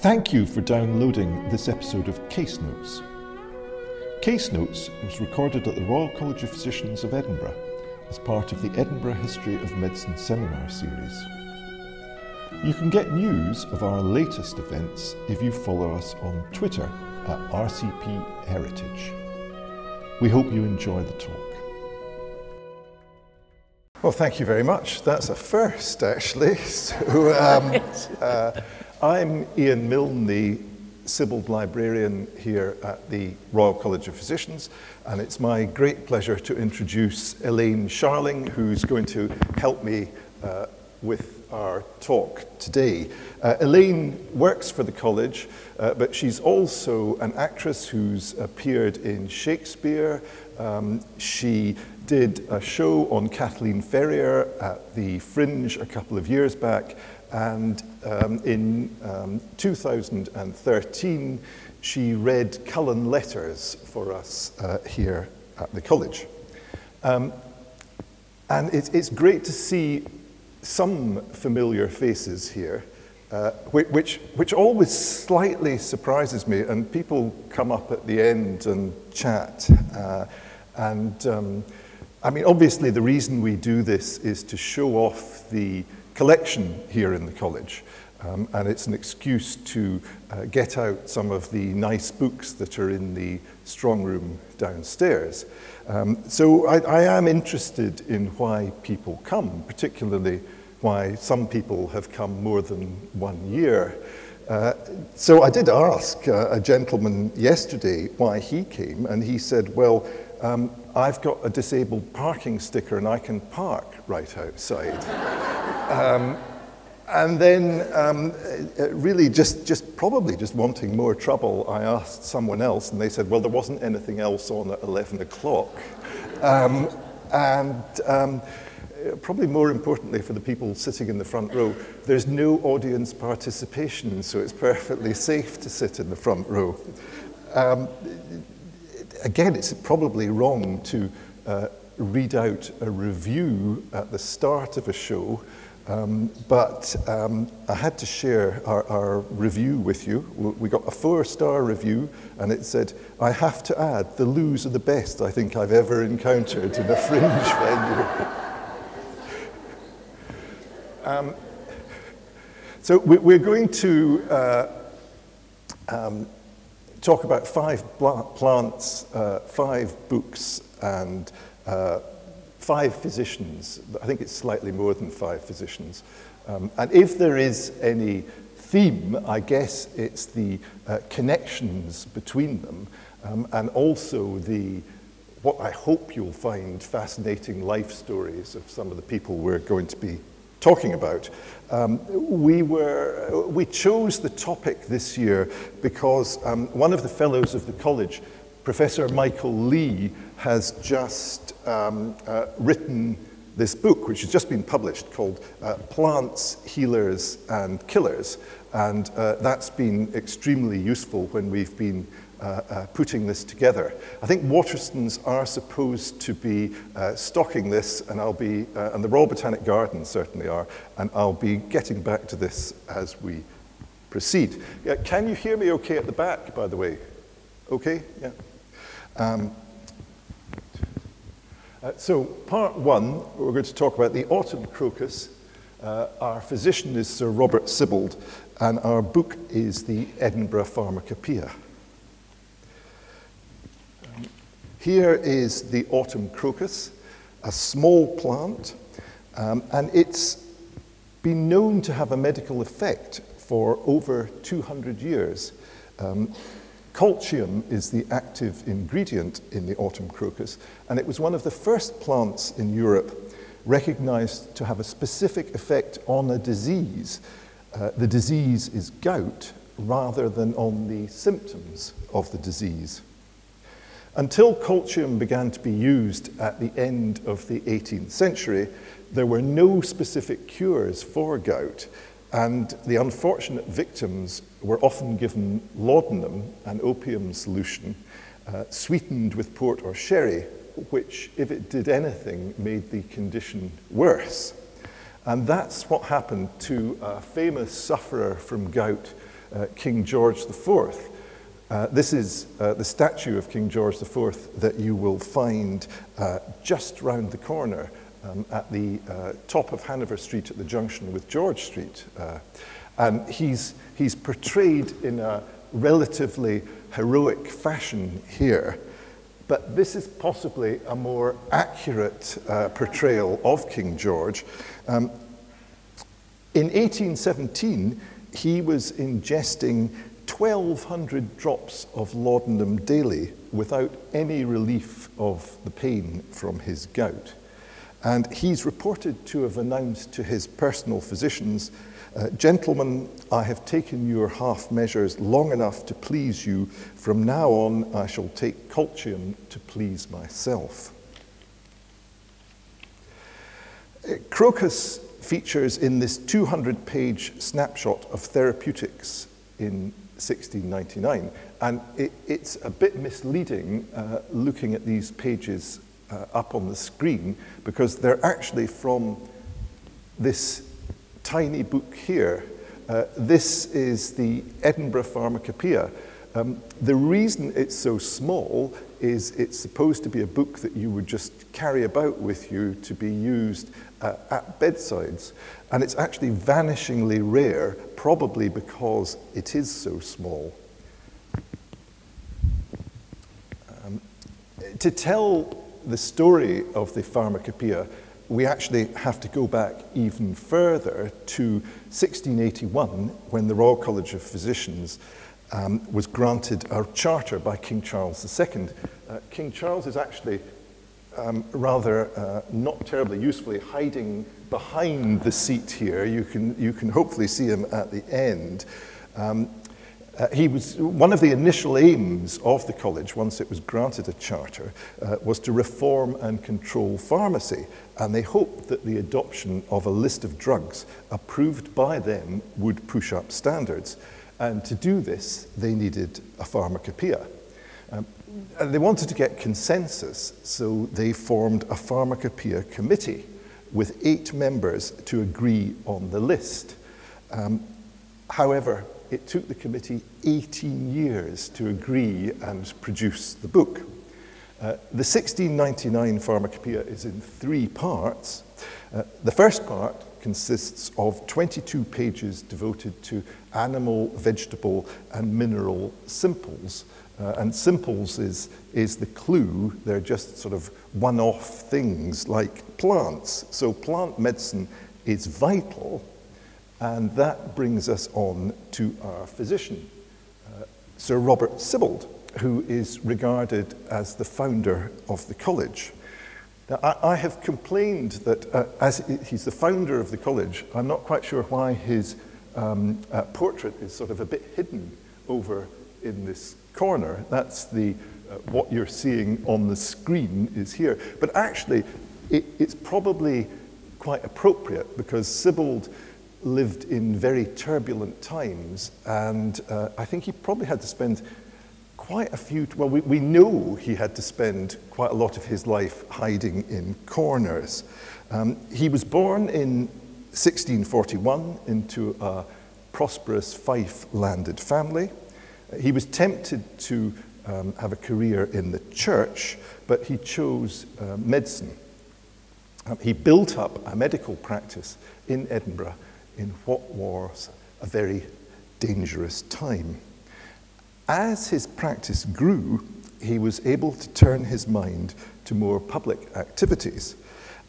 Thank you for downloading this episode of Case Notes. Case Notes was recorded at the Royal College of Physicians of Edinburgh as part of the Edinburgh History of Medicine seminar series. You can get news of our latest events if you follow us on Twitter at RCP Heritage. We hope you enjoy the talk. Well, thank you very much. That's a first, actually. So, um, uh, I'm Ian Milne, the Sibbald librarian here at the Royal College of Physicians, and it's my great pleasure to introduce Elaine Sharling, who's going to help me uh, with our talk today. Uh, Elaine works for the college, uh, but she's also an actress who's appeared in Shakespeare. Um, she did a show on Kathleen Ferrier at the Fringe a couple of years back, and um, in um, 2013, she read Cullen Letters for us uh, here at the college. Um, and it, it's great to see some familiar faces here, uh, which, which always slightly surprises me. And people come up at the end and chat. Uh, and um, I mean, obviously, the reason we do this is to show off the collection here in the college. Um, and it's an excuse to uh, get out some of the nice books that are in the strong room downstairs. Um, so I, I am interested in why people come, particularly why some people have come more than one year. Uh, so I did ask uh, a gentleman yesterday why he came, and he said, Well, um, I've got a disabled parking sticker and I can park right outside. um, and then, um, uh, really, just, just probably just wanting more trouble, I asked someone else, and they said, Well, there wasn't anything else on at 11 o'clock. Um, and um, probably more importantly for the people sitting in the front row, there's no audience participation, so it's perfectly safe to sit in the front row. Um, again, it's probably wrong to uh, read out a review at the start of a show um, but um, I had to share our, our, review with you. We got a four star review, and it said, I have to add, the loos are the best I think I've ever encountered in a fringe venue. um, so we're going to uh, um, talk about five plants, uh, five books, and uh, five physicians. I think it's slightly more than five physicians. Um, and if there is any theme, I guess it's the uh, connections between them um, and also the what I hope you'll find fascinating life stories of some of the people we're going to be talking about. Um, we, were, we chose the topic this year because um, one of the fellows of the college, Professor Michael Lee, has just um, uh, written this book, which has just been published, called uh, Plants, Healers, and Killers. And uh, that's been extremely useful when we've been uh, uh, putting this together. I think Waterstones are supposed to be uh, stocking this, and I'll be, and the Royal Botanic Gardens certainly are, and I'll be getting back to this as we proceed. Can you hear me okay at the back, by the way? Okay? Yeah. Um, uh, so, part one, we're going to talk about the autumn crocus. Uh, our physician is Sir Robert Sibbald, and our book is the Edinburgh Pharmacopoeia. Um, here is the autumn crocus, a small plant, um, and it's been known to have a medical effect for over 200 years. Um, Colchicum is the active ingredient in the autumn crocus, and it was one of the first plants in Europe recognized to have a specific effect on a disease. Uh, the disease is gout rather than on the symptoms of the disease. Until colchicum began to be used at the end of the 18th century, there were no specific cures for gout, and the unfortunate victims were often given laudanum, an opium solution, uh, sweetened with port or sherry, which, if it did anything, made the condition worse. And that's what happened to a famous sufferer from gout uh, King George IV. Uh, this is uh, the statue of King George IV that you will find uh, just round the corner um, at the uh, top of Hanover Street at the junction with George Street. And he's, he's portrayed in a relatively heroic fashion here. But this is possibly a more accurate uh, portrayal of King George. Um, in 1817, he was ingesting 1,200 drops of laudanum daily without any relief of the pain from his gout. And he's reported to have announced to his personal physicians, uh, Gentlemen, I have taken your half measures long enough to please you. From now on, I shall take colchicum to please myself. Uh, Crocus features in this 200 page snapshot of therapeutics in 1699. And it, it's a bit misleading uh, looking at these pages uh, up on the screen because they're actually from this tiny book here. Uh, this is the Edinburgh Pharmacopoeia. Um, the reason it's so small is it's supposed to be a book that you would just carry about with you to be used uh, at bedsides. And it's actually vanishingly rare, probably because it is so small. Um, to tell the story of the pharmacopoeia, we actually have to go back even further to 1681 when the Royal College of Physicians um, was granted a charter by King Charles II. Uh, King Charles is actually um, rather uh, not terribly usefully hiding behind the seat here. You can, you can hopefully see him at the end. Um, uh, he was, one of the initial aims of the college, once it was granted a charter, uh, was to reform and control pharmacy. And they hoped that the adoption of a list of drugs approved by them would push up standards. And to do this, they needed a pharmacopoeia. Um, and they wanted to get consensus, so they formed a pharmacopoeia committee with eight members to agree on the list. Um, however, it took the committee 18 years to agree and produce the book. Uh, the 1699 Pharmacopoeia is in three parts. Uh, the first part consists of 22 pages devoted to animal, vegetable, and mineral simples. Uh, and simples is, is the clue. They're just sort of one off things like plants. So plant medicine is vital, and that brings us on to our physician, uh, Sir Robert Sibbald, who is regarded as the founder of the college. Now, I, I have complained that uh, as he's the founder of the college, I'm not quite sure why his um, uh, portrait is sort of a bit hidden over in this corner. That's the, uh, what you're seeing on the screen is here. But actually, it, it's probably quite appropriate because Sibbald lived in very turbulent times, and uh, I think he probably had to spend quite a few, well, we, we know he had to spend quite a lot of his life hiding in corners. Um, he was born in 1641 into a prosperous Fife landed family. He was tempted to um, have a career in the church, but he chose uh, medicine. Um, he built up a medical practice in Edinburgh in what was a very dangerous time. As his practice grew, he was able to turn his mind to more public activities.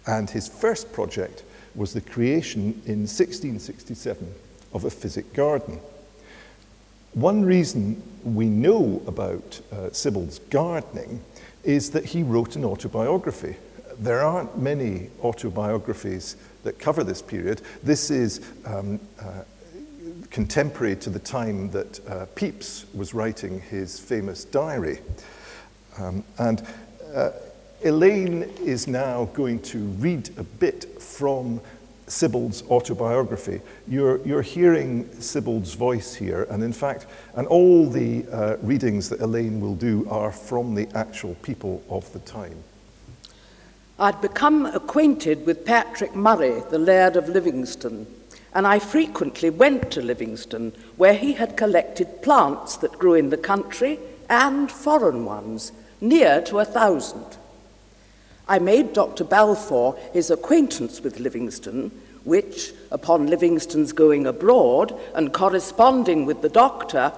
And his first project was the creation in 1667 of a physic garden. One reason we know about uh, Sibbald's gardening is that he wrote an autobiography. There aren't many autobiographies that cover this period. This is um, uh, contemporary to the time that uh, Pepys was writing his famous diary. Um, and uh, Elaine is now going to read a bit from Sibbald's autobiography. You're, you're hearing Sibbald's voice here, and in fact, and all the uh, readings that Elaine will do are from the actual people of the time. I'd become acquainted with Patrick Murray, the Laird of Livingston, and I frequently went to Livingstone, where he had collected plants that grew in the country and foreign ones, near to a thousand. I made Dr. Balfour his acquaintance with Livingstone, which, upon Livingstone's going abroad and corresponding with the doctor,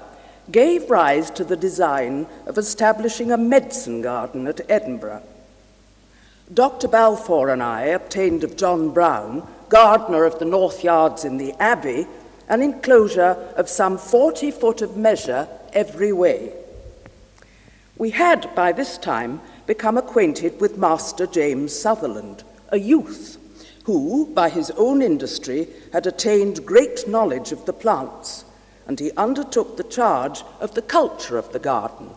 gave rise to the design of establishing a medicine garden at Edinburgh. Dr. Balfour and I obtained of John Brown, gardener of the North Yards in the Abbey, an enclosure of some 40 foot of measure every way. We had by this time become acquainted with Master James Sutherland, a youth who, by his own industry, had attained great knowledge of the plants, and he undertook the charge of the culture of the garden.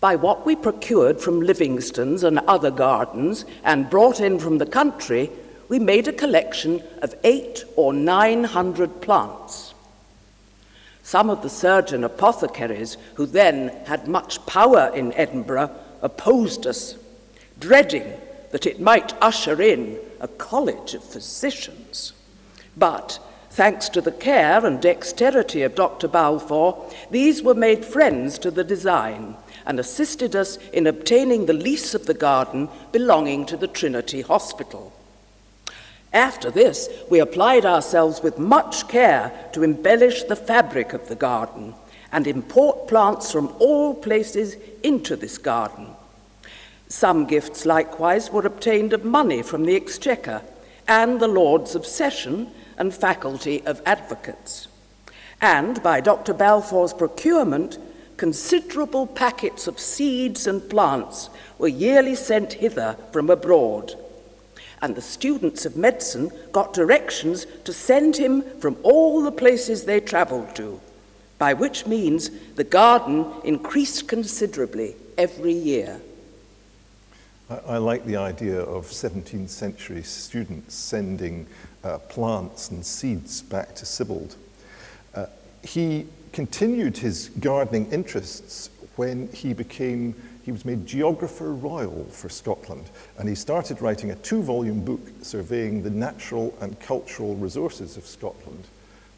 By what we procured from Livingstone's and other gardens and brought in from the country, we made a collection of eight or nine hundred plants. Some of the surgeon apothecaries, who then had much power in Edinburgh, opposed us, dreading that it might usher in a college of physicians. But thanks to the care and dexterity of Dr. Balfour, these were made friends to the design and assisted us in obtaining the lease of the garden belonging to the Trinity Hospital. After this, we applied ourselves with much care to embellish the fabric of the garden and import plants from all places into this garden. Some gifts likewise were obtained of money from the Exchequer and the Lords of Session and Faculty of Advocates. And by Dr. Balfour's procurement, considerable packets of seeds and plants were yearly sent hither from abroad. And the students of medicine got directions to send him from all the places they travelled to, by which means the garden increased considerably every year. I, I like the idea of 17th century students sending uh, plants and seeds back to Sibbald. Uh, he continued his gardening interests when he became he was made geographer royal for Scotland and he started writing a two-volume book surveying the natural and cultural resources of Scotland.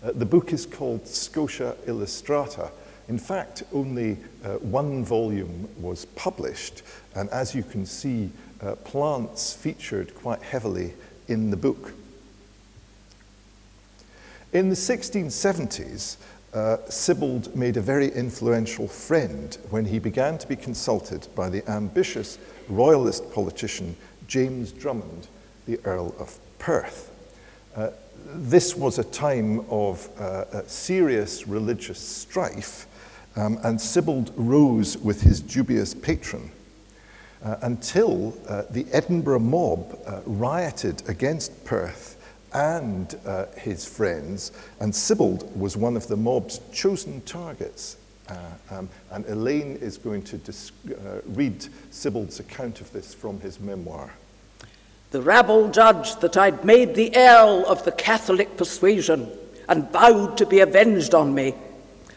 Uh, the book is called Scotia Illustrata in fact, only uh, one volume was published, and as you can see, uh, plants featured quite heavily in the book. In the 1670s, uh, Sibbald made a very influential friend when he began to be consulted by the ambitious royalist politician James Drummond, the Earl of Perth. Uh, this was a time of uh, serious religious strife um, and Sibbald rose with his dubious patron uh, until uh, the Edinburgh mob uh, rioted against Perth and uh, his friends, and Sibbald was one of the mob's chosen targets. Uh, um, and Elaine is going to uh, read Sibbald's account of this from his memoir. The rabble judged that I'd made the Earl of the Catholic persuasion and vowed to be avenged on me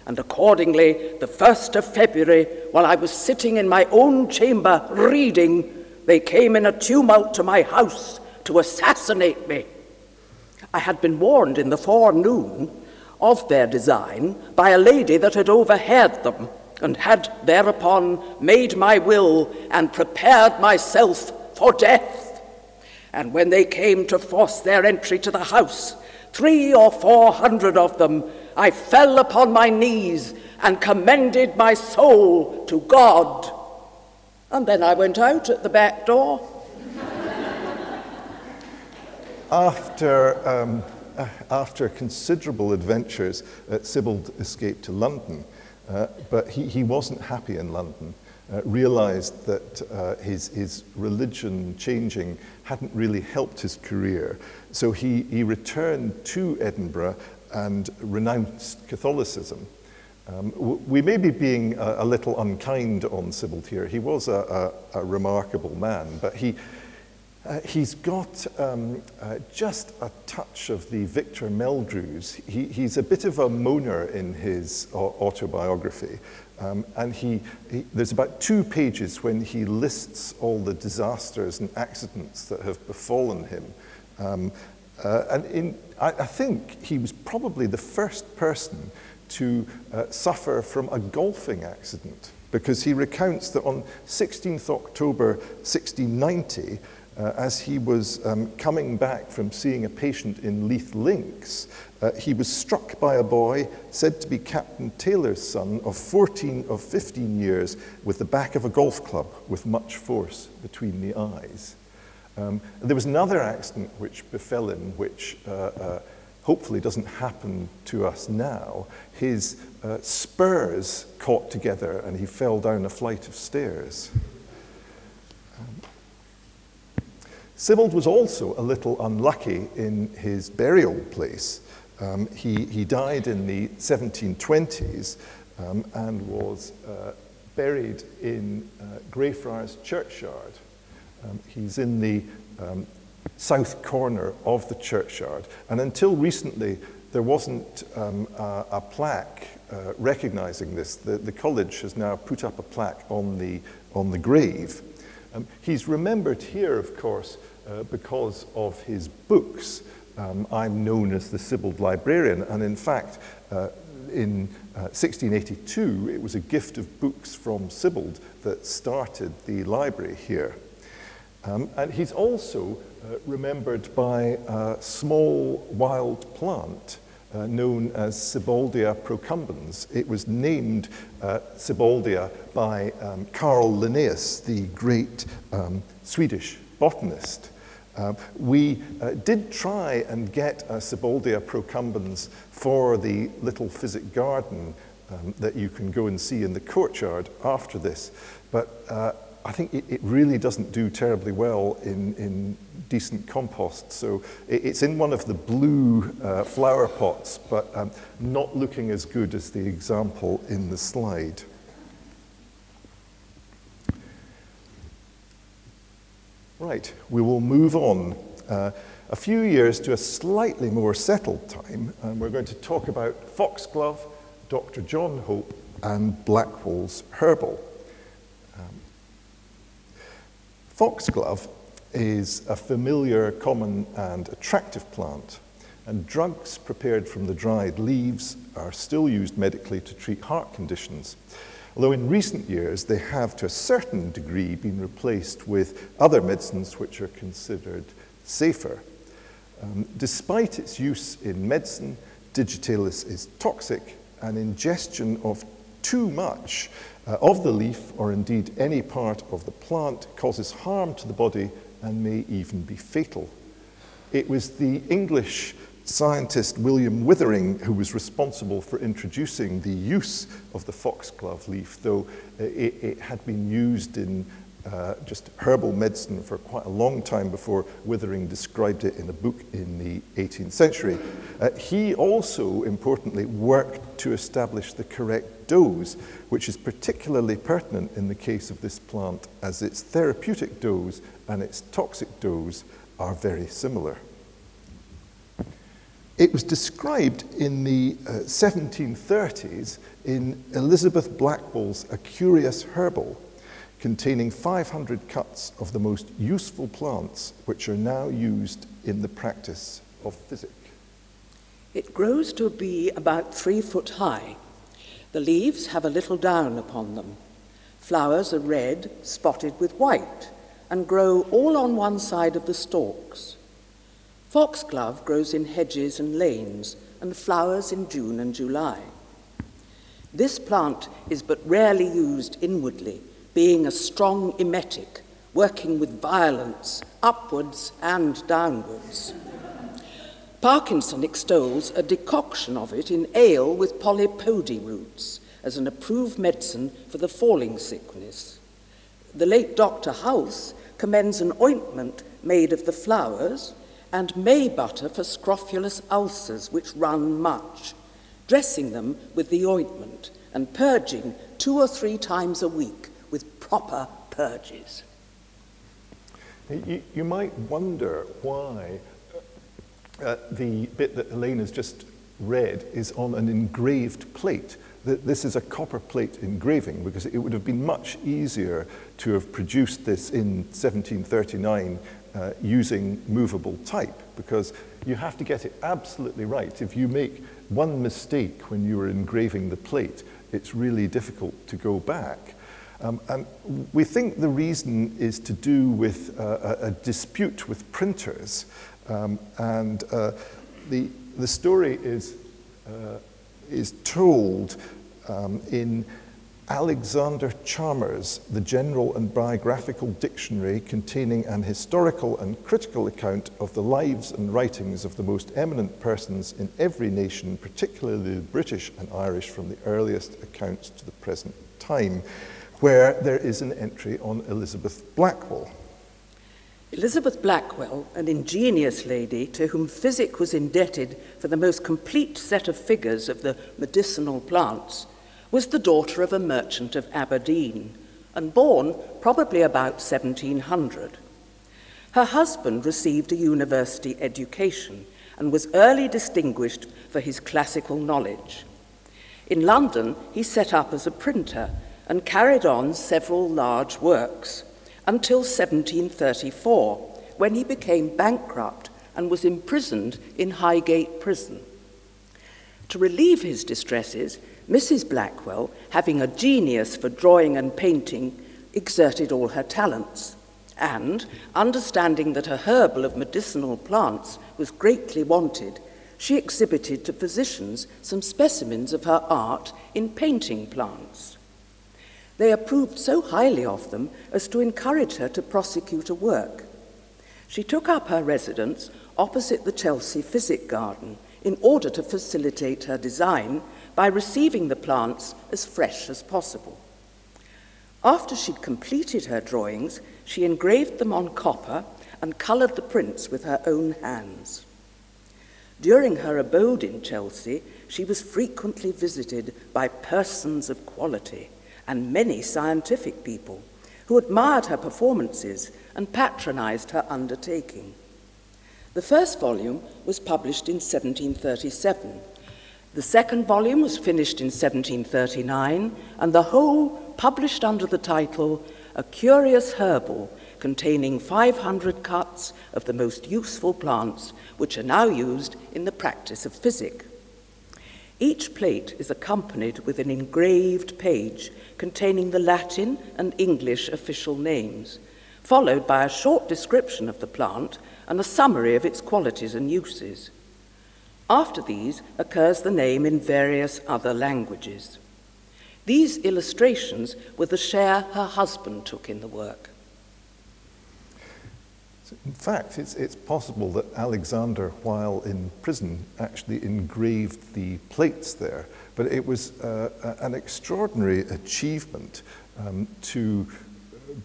and accordingly, the 1st of February, while I was sitting in my own chamber reading, they came in a tumult to my house to assassinate me. I had been warned in the forenoon of their design by a lady that had overheard them, and had thereupon made my will and prepared myself for death. And when they came to force their entry to the house, three or four hundred of them I fell upon my knees and commended my soul to God. And then I went out at the back door. After, um, uh, after considerable adventures, uh, Sibbald escaped to London, uh, but he, he wasn't happy in London. Uh, realized that uh, his, his religion changing hadn't really helped his career. So he, he returned to Edinburgh and renounced Catholicism. Um, we may be being a, a, little unkind on Sibbald here. He was a, a, a remarkable man, but he, uh, he's got um, uh, just a touch of the Victor Meldrews. He, he's a bit of a moaner in his autobiography. Um, and he, he, there's about two pages when he lists all the disasters and accidents that have befallen him. Um, Uh, and in, I, I, think he was probably the first person to uh, suffer from a golfing accident because he recounts that on 16th October 1690, uh, as he was um, coming back from seeing a patient in Leith Links, uh, he was struck by a boy said to be Captain Taylor's son of 14 of 15 years with the back of a golf club with much force between the eyes. Um, there was another accident which befell him, which uh, uh, hopefully doesn't happen to us now. His uh, spurs caught together and he fell down a flight of stairs. Um, Sibbald was also a little unlucky in his burial place. Um, he, he died in the 1720s um, and was uh, buried in uh, Greyfriars Churchyard. Um, he's in the um, south corner of the churchyard, and until recently, there wasn't um, a, a, plaque uh, recognizing this. The, the, college has now put up a plaque on the, on the grave. Um, he's remembered here, of course, uh, because of his books. Um, I'm known as the Sibbald librarian, and in fact, uh, in uh, 1682, it was a gift of books from Sibbald that started the library here. Um, and he's also uh, remembered by a small wild plant uh, known as Sibbaldia procumbens. It was named uh, by um, Carl Linnaeus, the great um, Swedish botanist. Uh, we uh, did try and get a Sibbaldia procumbens for the little physic garden um, that you can go and see in the courtyard after this, but uh, I think it, it, really doesn't do terribly well in, in decent compost. So it, it's in one of the blue uh, flower pots, but um, not looking as good as the example in the slide. Right, we will move on uh, a few years to a slightly more settled time, and we're going to talk about Foxglove, Dr. John Hope, and Blackwell's Herbal. Um, foxglove is a familiar, common, and attractive plant, and drugs prepared from the dried leaves are still used medically to treat heart conditions although in recent years they have to a certain degree been replaced with other medicines which are considered safer. Um, despite its use in medicine, digitalis is toxic, and ingestion of too much uh, of the leaf, or indeed any part of the plant, causes harm to the body and may even be fatal. It was the English scientist William Withering, who was responsible for introducing the use of the foxglove leaf, though it, it had been used in uh, just herbal medicine for quite a long time before Withering described it in a book in the 18th century. Uh, he also, importantly, worked to establish the correct dose, which is particularly pertinent in the case of this plant, as its therapeutic dose and its toxic dose are very similar. It was described in the uh, 1730s in Elizabeth Blackwell's A Curious Herbal, containing 500 cuts of the most useful plants which are now used in the practice of physic. It grows to be about three foot high. The leaves have a little down upon them. Flowers are red, spotted with white, and grow all on one side of the stalks. Foxglove grows in hedges and lanes and flowers in June and July. This plant is but rarely used inwardly, being a strong emetic, working with violence upwards and downwards. Parkinson extols a decoction of it in ale with polypody roots as an approved medicine for the falling sickness. The late Dr. House commends an ointment made of the flowers, and may butter for scrofulous ulcers which run much, dressing them with the ointment and purging two or three times a week with proper purges. You, you might wonder why uh, the bit that Elaine has just read is on an engraved plate. That This is a copper plate engraving because it would have been much easier to have produced this in 1739 uh, using movable type because you have to get it absolutely right. If you make one mistake when you are engraving the plate, it's really difficult to go back. Um, and we think the reason is to do with uh, a, a, dispute with printers. Um, and uh, the, the story is, uh, is told um, in Alexander Chalmers, the General and Biographical Dictionary containing an historical and critical account of the lives and writings of the most eminent persons in every nation, particularly the British and Irish, from the earliest accounts to the present time where there is an entry on Elizabeth Blackwell. Elizabeth Blackwell, an ingenious lady to whom physic was indebted for the most complete set of figures of the medicinal plants, was the daughter of a merchant of Aberdeen and born probably about 1700. Her husband received a university education and was early distinguished for his classical knowledge. In London, he set up as a printer and carried on several large works until 1734, when he became bankrupt and was imprisoned in Highgate Prison. To relieve his distresses, Mrs. Blackwell, having a genius for drawing and painting, exerted all her talents, and, understanding that a herbal of medicinal plants was greatly wanted, she exhibited to physicians some specimens of her art in painting plants. They approved so highly of them as to encourage her to prosecute a work. She took up her residence opposite the Chelsea Physic Garden in order to facilitate her design by receiving the plants as fresh as possible. After she'd completed her drawings, she engraved them on copper and coloured the prints with her own hands. During her abode in Chelsea, she was frequently visited by persons of quality and many scientific people who admired her performances and patronized her undertaking. The first volume was published in 1737. The second volume was finished in 1739, and the whole published under the title A Curious Herbal containing 500 cuts of the most useful plants which are now used in the practice of physic. Each plate is accompanied with an engraved page containing the Latin and English official names, followed by a short description of the plant and a summary of its qualities and uses. After these occurs the name in various other languages. These illustrations were the share her husband took in the work. In fact, it's, it's possible that Alexander, while in prison, actually engraved the plates there. But it was uh, an extraordinary achievement um, to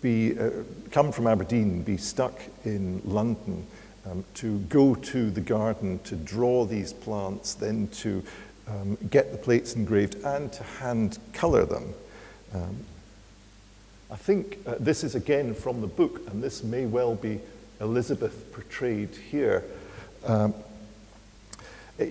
be, uh, come from Aberdeen, be stuck in London, um, to go to the garden to draw these plants, then to um, get the plates engraved and to hand colour them. Um, I think uh, this is again from the book, and this may well be Elizabeth portrayed here. Um,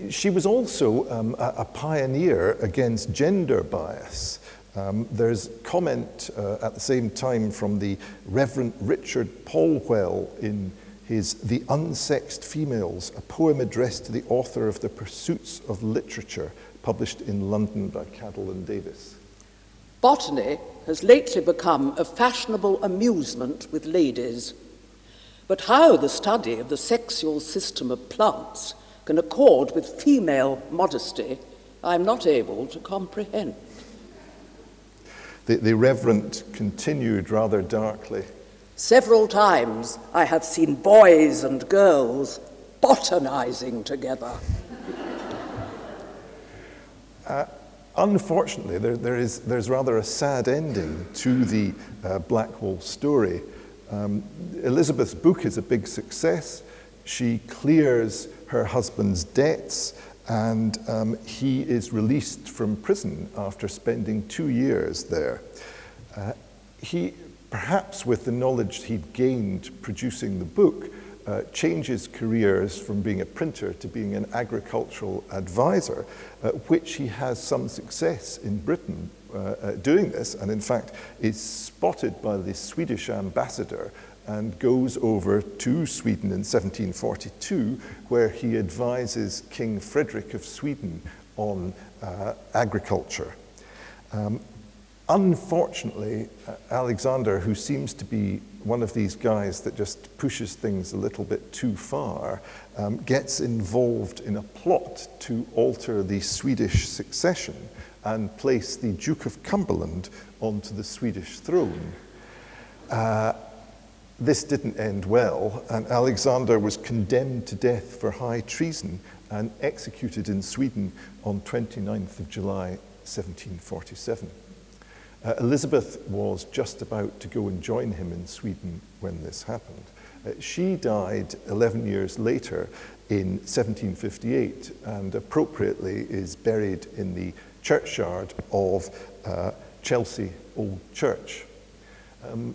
she was also um, a, a, pioneer against gender bias. Um, there's comment uh, at the same time from the Reverend Richard Polwhele in his The Unsexed Females, a poem addressed to the author of The Pursuits of Literature, published in London by Cadell and Davies. Botany has lately become a fashionable amusement with ladies but how the study of the sexual system of plants can accord with female modesty, I'm not able to comprehend. The, the Reverend continued rather darkly. Several times I have seen boys and girls botanizing together. Uh, unfortunately, there, there is, there's rather a sad ending to the uh, Blackwell story. Um, Elizabeth's book is a big success. She clears her husband's debts and um, he is released from prison after spending two years there. Uh, he, perhaps with the knowledge he'd gained producing the book, uh, changes careers from being a printer to being an agricultural advisor, uh, which he has some success in Britain uh, uh, doing this, and in fact is spotted by the Swedish ambassador and goes over to Sweden in 1742, where he advises King Frederick of Sweden on uh, agriculture. Um, unfortunately, uh, Alexander, who seems to be one of these guys that just pushes things a little bit too far, um, gets involved in a plot to alter the Swedish succession and place the Duke of Cumberland onto the Swedish throne. Uh, this didn't end well, and Alexander was condemned to death for high treason and executed in Sweden on 29th of July 1747. Uh, Elizabeth was just about to go and join him in Sweden when this happened. Uh, she died 11 years later in 1758 and appropriately is buried in the churchyard of uh, Chelsea Old Church. Um,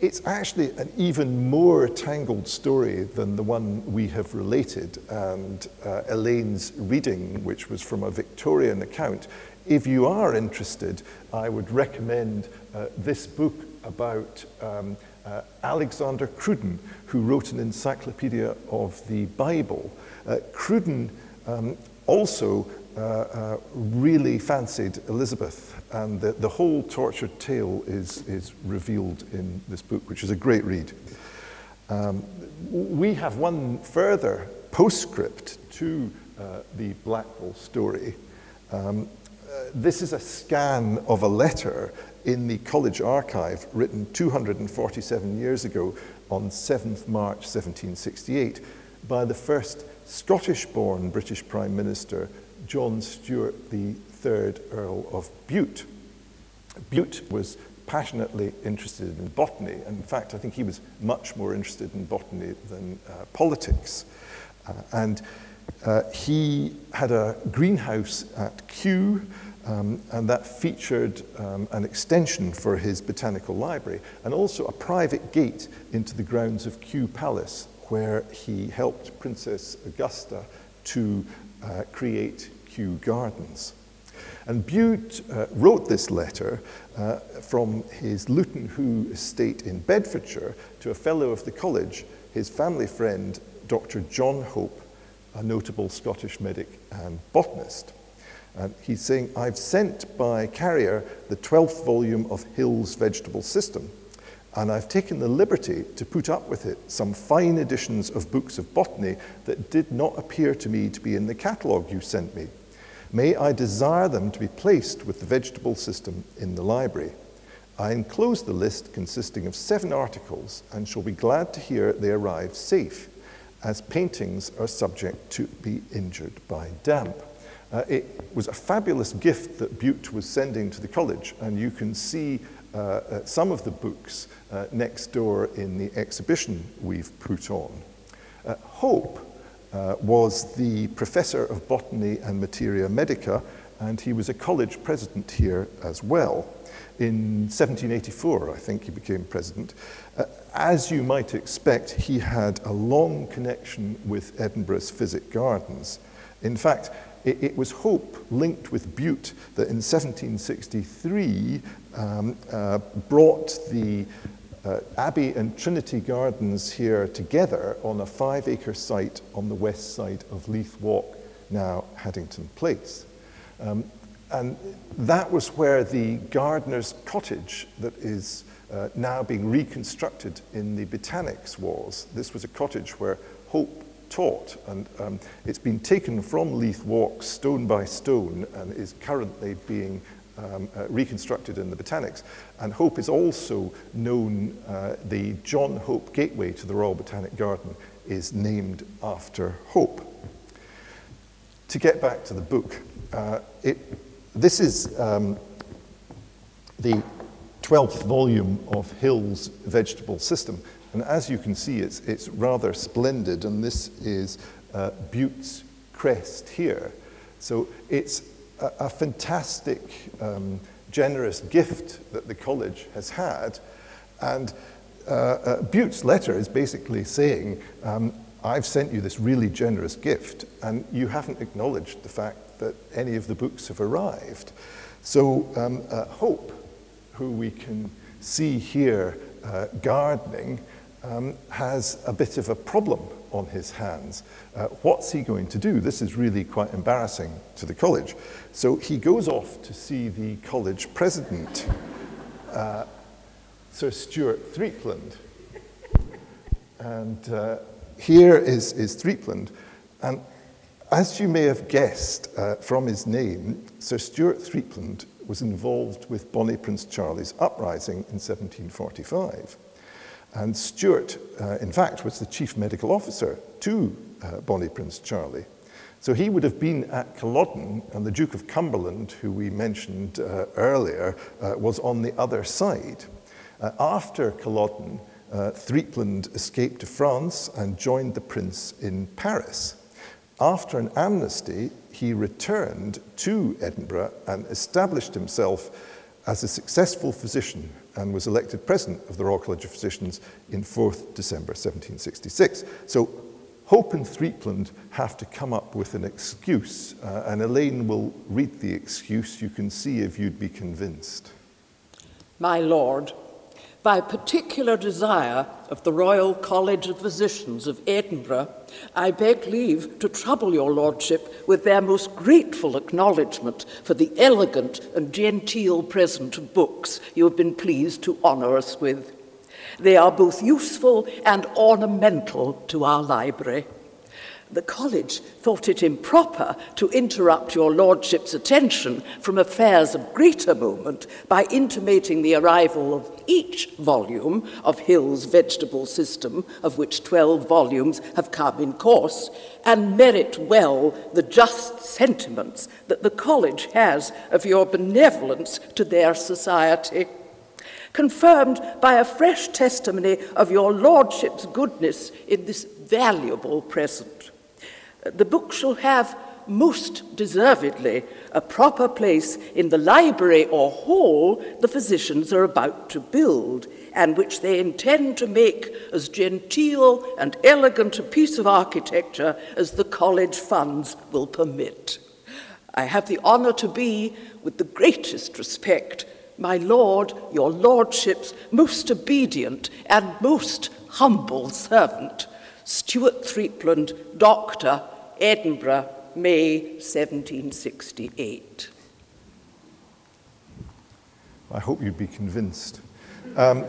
it's actually an even more tangled story than the one we have related, and uh, Elaine's reading, which was from a Victorian account, if you are interested, I would recommend uh, this book about um, uh, Alexander Cruden, who wrote an encyclopedia of the Bible. Uh, Cruden um, also uh, uh, really fancied Elizabeth, and the, the whole tortured tale is, is revealed in this book, which is a great read. Um, we have one further postscript to uh, the Blackwell story. Um, this is a scan of a letter in the college archive written 247 years ago on 7th March 1768 by the first Scottish born British Prime Minister, John Stuart, the third Earl of Bute. Bute was passionately interested in botany. and In fact, I think he was much more interested in botany than uh, politics. Uh, and uh, he had a greenhouse at Kew, um, and that featured um, an extension for his botanical library and also a private gate into the grounds of Kew Palace, where he helped Princess Augusta to uh, create Kew Gardens. And Bute uh, wrote this letter uh, from his Luton Hoo estate in Bedfordshire to a fellow of the college, his family friend, Dr. John Hope, a notable Scottish medic and botanist. And he's saying, I've sent by carrier the 12th volume of Hill's Vegetable System, and I've taken the liberty to put up with it some fine editions of books of botany that did not appear to me to be in the catalogue you sent me. May I desire them to be placed with the vegetable system in the library. I enclose the list consisting of seven articles and shall be glad to hear they arrive safe as paintings are subject to be injured by damp. Uh, it was a fabulous gift that Bute was sending to the college, and you can see uh, uh, some of the books uh, next door in the exhibition we've put on. Uh, Hope uh, was the professor of botany and materia medica, and he was a college president here as well. In 1784, I think he became president. As you might expect, he had a long connection with Edinburgh's Physic Gardens. In fact, it, it was Hope linked with Bute that in 1763 um, uh, brought the uh, Abbey and Trinity Gardens here together on a five acre site on the west side of Leith Walk, now Haddington Place. Um, and that was where the gardener's cottage that is uh, now being reconstructed in the botanics was. This was a cottage where Hope taught, and um, it's been taken from Leith Walk stone by stone and is currently being um, uh, reconstructed in the botanics. And Hope is also known, uh, the John Hope Gateway to the Royal Botanic Garden is named after Hope. To get back to the book, uh, it, this is um, the 12th volume of Hill's Vegetable System. And as you can see, it's, it's rather splendid, and this is uh, Bute's crest here. So it's a, a fantastic, um, generous gift that the college has had. And uh, uh, Bute's letter is basically saying, um, I've sent you this really generous gift, and you haven't acknowledged the fact that any of the books have arrived. So um, uh, Hope, who we can see here uh, gardening, um, has a bit of a problem on his hands. Uh, what's he going to do? This is really quite embarrassing to the college. So he goes off to see the college president, uh, Sir Stuart Threipland. And uh, here is, is Threipland. And as you may have guessed uh, from his name, Sir Stuart Threipland was involved with Bonnie Prince Charlie's uprising in 1745. And Stuart, uh, in fact, was the chief medical officer to uh, Bonnie Prince Charlie. So he would have been at Culloden, and the Duke of Cumberland, who we mentioned uh, earlier, uh, was on the other side. Uh, after Culloden, uh, Threipland escaped to France and joined the prince in Paris. After an amnesty, he returned to Edinburgh and established himself as a successful physician and was elected president of the Royal College of Physicians in 4th December 1766. So Hope and Threipland have to come up with an excuse, uh, and Elaine will read the excuse. You can see if you'd be convinced. My Lord, by particular desire of the Royal College of Physicians of Edinburgh, I beg leave to trouble your lordship with their most grateful acknowledgement for the elegant and genteel present of books you have been pleased to honour us with. They are both useful and ornamental to our library the college thought it improper to interrupt your lordship's attention from affairs of greater moment by intimating the arrival of each volume of Hill's vegetable system, of which 12 volumes have come in course, and merit well the just sentiments that the college has of your benevolence to their society. Confirmed by a fresh testimony of your lordship's goodness in this valuable present the book shall have most deservedly a proper place in the library or hall the physicians are about to build, and which they intend to make as genteel and elegant a piece of architecture as the college funds will permit. I have the honour to be, with the greatest respect, my lord, your lordship's most obedient and most humble servant, Stuart Threipland, Doctor, Edinburgh, May 1768. I hope you'd be convinced. Um,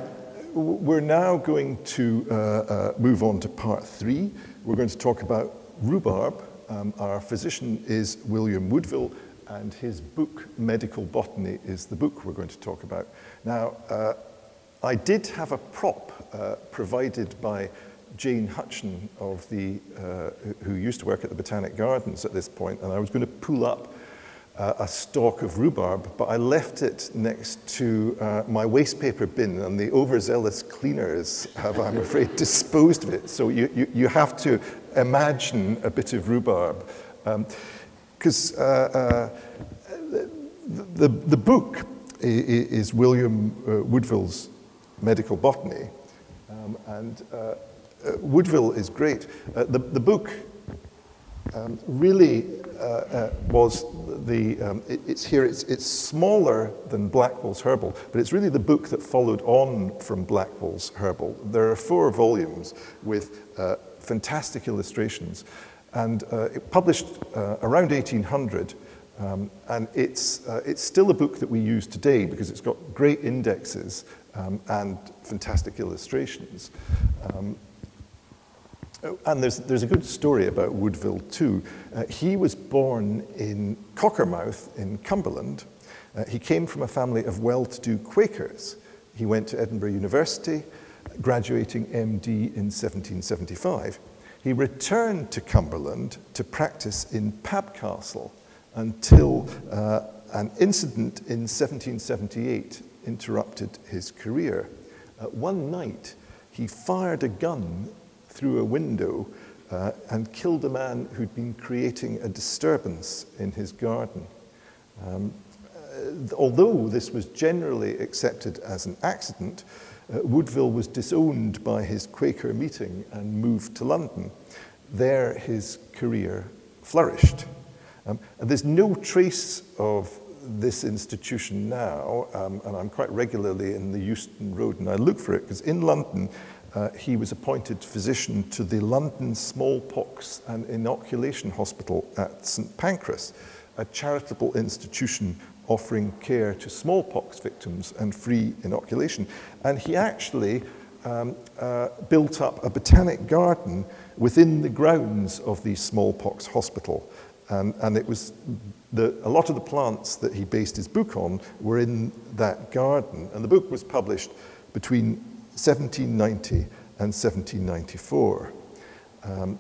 we're now going to uh, uh, move on to part three. We're going to talk about rhubarb. Um, our physician is William Woodville, and his book, Medical Botany, is the book we're going to talk about. Now, uh, I did have a prop uh, provided by Jane Hutcheon of the, uh, who used to work at the Botanic Gardens at this point, and I was going to pull up uh, a stalk of rhubarb, but I left it next to uh, my waste paper bin, and the overzealous cleaners have, I'm afraid, disposed of it. So you, you, you have to imagine a bit of rhubarb. Because um, uh, uh, the, the, the, book is William uh, Woodville's Medical Botany, um, and uh, Woodville is great. Uh, the, the book um, really uh, uh, was the, um, it, it's here, it's, it's smaller than Blackwell's Herbal, but it's really the book that followed on from Blackwell's Herbal. There are four volumes with uh, fantastic illustrations, and uh, it published around 1800. Um, and it's, it's still a book that we use today because it's got great indexes um, and fantastic illustrations. Um, and there's, there's a good story about Woodville too. Uh, he was born in Cockermouth in Cumberland. Uh, he came from a family of well-to-do Quakers. He went to Edinburgh University, graduating MD in 1775. He returned to Cumberland to practice in Papcastle until uh, an incident in 1778 interrupted his career. Uh, one night, he fired a gun through a window uh, and killed a man who'd been creating a disturbance in his garden. Um, uh, although this was generally accepted as an accident, uh, Woodville was disowned by his Quaker meeting and moved to London. There, his career flourished. Um, and there's no trace of this institution now, um, and I'm quite regularly in the Euston Road, and I look for it because in London, uh, he was appointed physician to the London Smallpox and Inoculation Hospital at St Pancras, a charitable institution offering care to smallpox victims and free inoculation. And he actually um, uh, built up a botanic garden within the grounds of the smallpox hospital. And, and it was the, a lot of the plants that he based his book on were in that garden. And the book was published between 1790 and 1794. Um,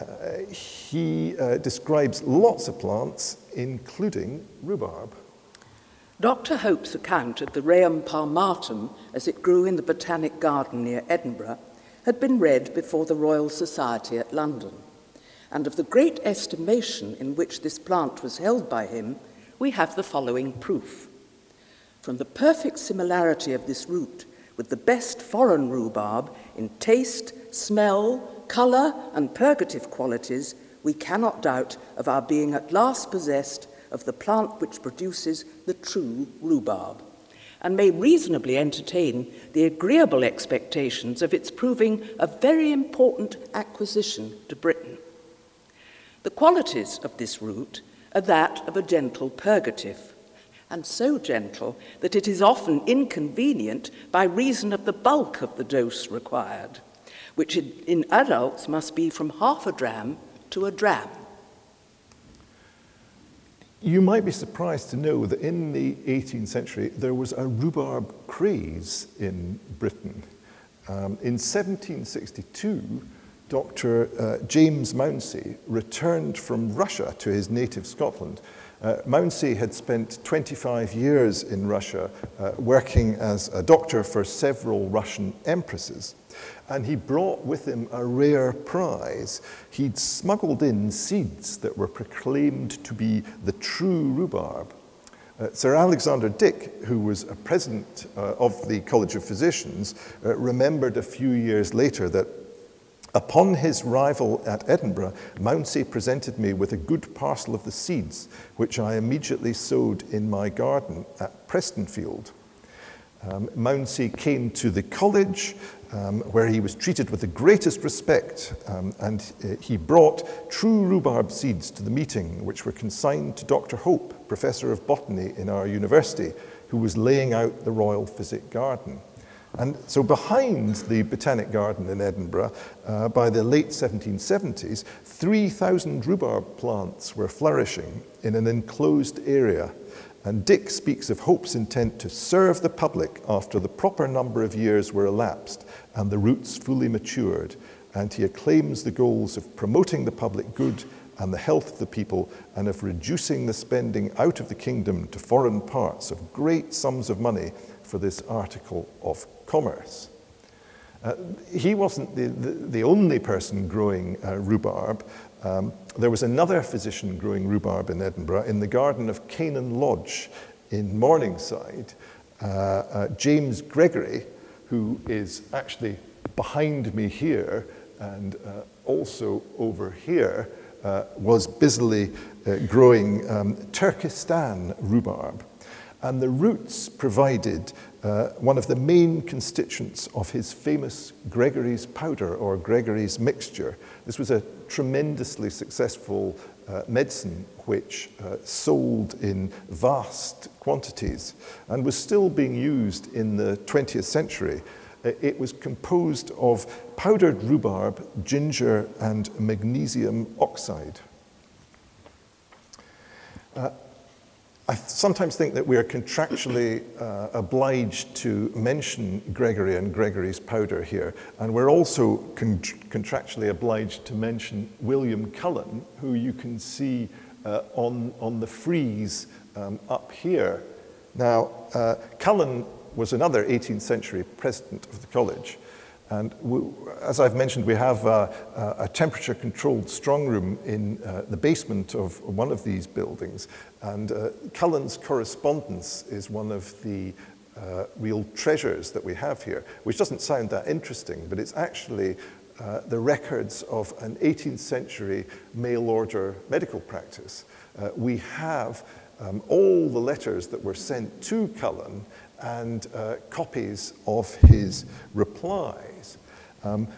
uh, he uh, describes lots of plants, including rhubarb. Dr. Hope's account of the Rheum palmatum as it grew in the Botanic Garden near Edinburgh had been read before the Royal Society at London. And of the great estimation in which this plant was held by him, we have the following proof. From the perfect similarity of this root with the best foreign rhubarb in taste, smell, colour, and purgative qualities, we cannot doubt of our being at last possessed of the plant which produces the true rhubarb, and may reasonably entertain the agreeable expectations of its proving a very important acquisition to Britain. The qualities of this root are that of a gentle purgative, and so gentle that it is often inconvenient by reason of the bulk of the dose required, which in adults must be from half a dram to a dram. You might be surprised to know that in the 18th century there was a rhubarb craze in Britain. Um, in 1762, Dr. Uh, James Mounsey returned from Russia to his native Scotland. Uh, Mounsey had spent 25 years in Russia uh, working as a doctor for several Russian empresses and he brought with him a rare prize. He'd smuggled in seeds that were proclaimed to be the true rhubarb. Uh, Sir Alexander Dick, who was a president uh, of the College of Physicians, uh, remembered a few years later that upon his arrival at Edinburgh, Mounsey presented me with a good parcel of the seeds, which I immediately sowed in my garden at Prestonfield. Um, Mounsey came to the college um, where he was treated with the greatest respect, um, and uh, he brought true rhubarb seeds to the meeting, which were consigned to Dr. Hope, professor of botany in our university, who was laying out the Royal Physic Garden. And so, behind the Botanic Garden in Edinburgh, uh, by the late 1770s, 3,000 rhubarb plants were flourishing in an enclosed area and Dick speaks of Hope's intent to serve the public after the proper number of years were elapsed and the roots fully matured. And he acclaims the goals of promoting the public good and the health of the people and of reducing the spending out of the kingdom to foreign parts of great sums of money for this article of commerce. Uh, he wasn't the, the, the, only person growing uh, rhubarb. Um, there was another physician growing rhubarb in Edinburgh in the garden of Canaan Lodge in Morningside. Uh, uh, James Gregory, who is actually behind me here and uh, also over here, uh, was busily growing um, Turkestan rhubarb. And the roots provided uh, one of the main constituents of his famous Gregory's powder or Gregory's mixture. This was a tremendously successful uh, medicine which uh, sold in vast quantities and was still being used in the 20th century. Uh, it was composed of powdered rhubarb, ginger, and magnesium oxide. I sometimes think that we are contractually uh, obliged to mention Gregory and Gregory's powder here, and we're also con- contractually obliged to mention William Cullen, who you can see uh, on, on the frieze um, up here. Now, uh, Cullen was another 18th century president of the college. And we, as I've mentioned, we have a, temperature controlled strong room in uh, the basement of one of these buildings. And uh, Cullen's correspondence is one of the uh, real treasures that we have here, which doesn't sound that interesting, but it's actually uh, the records of an 18th century mail order medical practice. Uh, we have um, all the letters that were sent to Cullen and uh, copies of his replies. Um,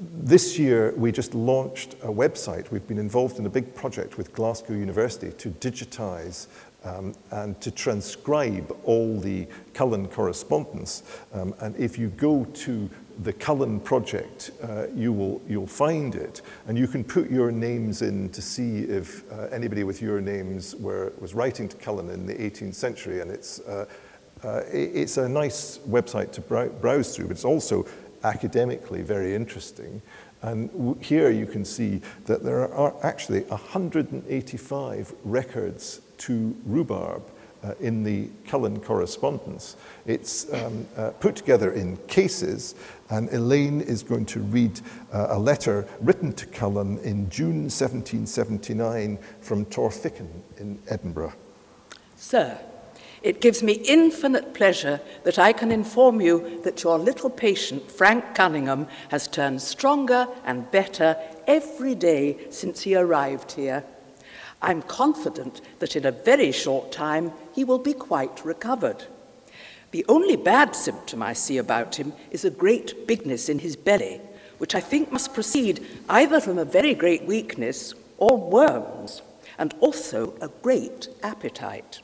this year, we just launched a website. We've been involved in a big project with Glasgow University to digitize um, and to transcribe all the Cullen correspondence. Um, and if you go to the Cullen project, uh, you will, you'll find it, and you can put your names in to see if uh, anybody with your names were, was writing to Cullen in the 18th century, and it's, uh, uh it's a nice website to browse through, but it's also academically very interesting. And here you can see that there are actually 185 records to rhubarb uh, in the Cullen correspondence. It's um, uh, put together in cases, and Elaine is going to read uh, a letter written to Cullen in June 1779 from Torphichen in Edinburgh. Sir, it gives me infinite pleasure that I can inform you that your little patient, Frank Cunningham, has turned stronger and better every day since he arrived here. I'm confident that in a very short time he will be quite recovered. The only bad symptom I see about him is a great bigness in his belly, which I think must proceed either from a very great weakness or worms, and also a great appetite.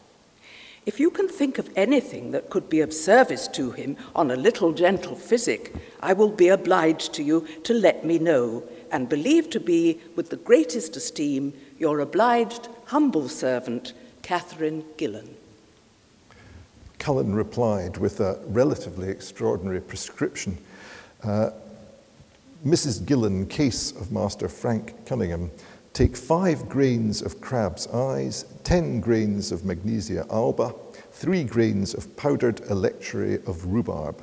If you can think of anything that could be of service to him on a little gentle physic, I will be obliged to you to let me know, and believe to be, with the greatest esteem, your obliged, humble servant, Catherine Gillen. Cullen replied with a relatively extraordinary prescription. Uh, Mrs. Gillen, case of Master Frank Cunningham, Take five grains of crab's eyes, 10 grains of magnesia alba, three grains of powdered electuary of rhubarb.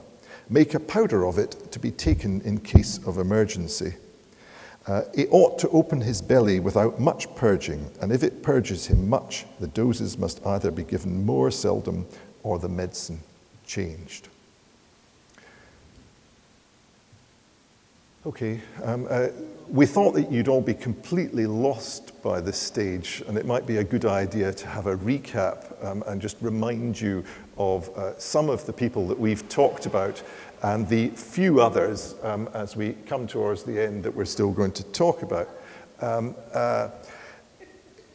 Make a powder of it to be taken in case of emergency. Uh, it ought to open his belly without much purging, and if it purges him much, the doses must either be given more seldom or the medicine changed. Okay, um, uh, we thought that you'd all be completely lost by this stage, and it might be a good idea to have a recap um, and just remind you of uh, some of the people that we've talked about and the few others um, as we come towards the end that we're still going to talk about. Um, uh,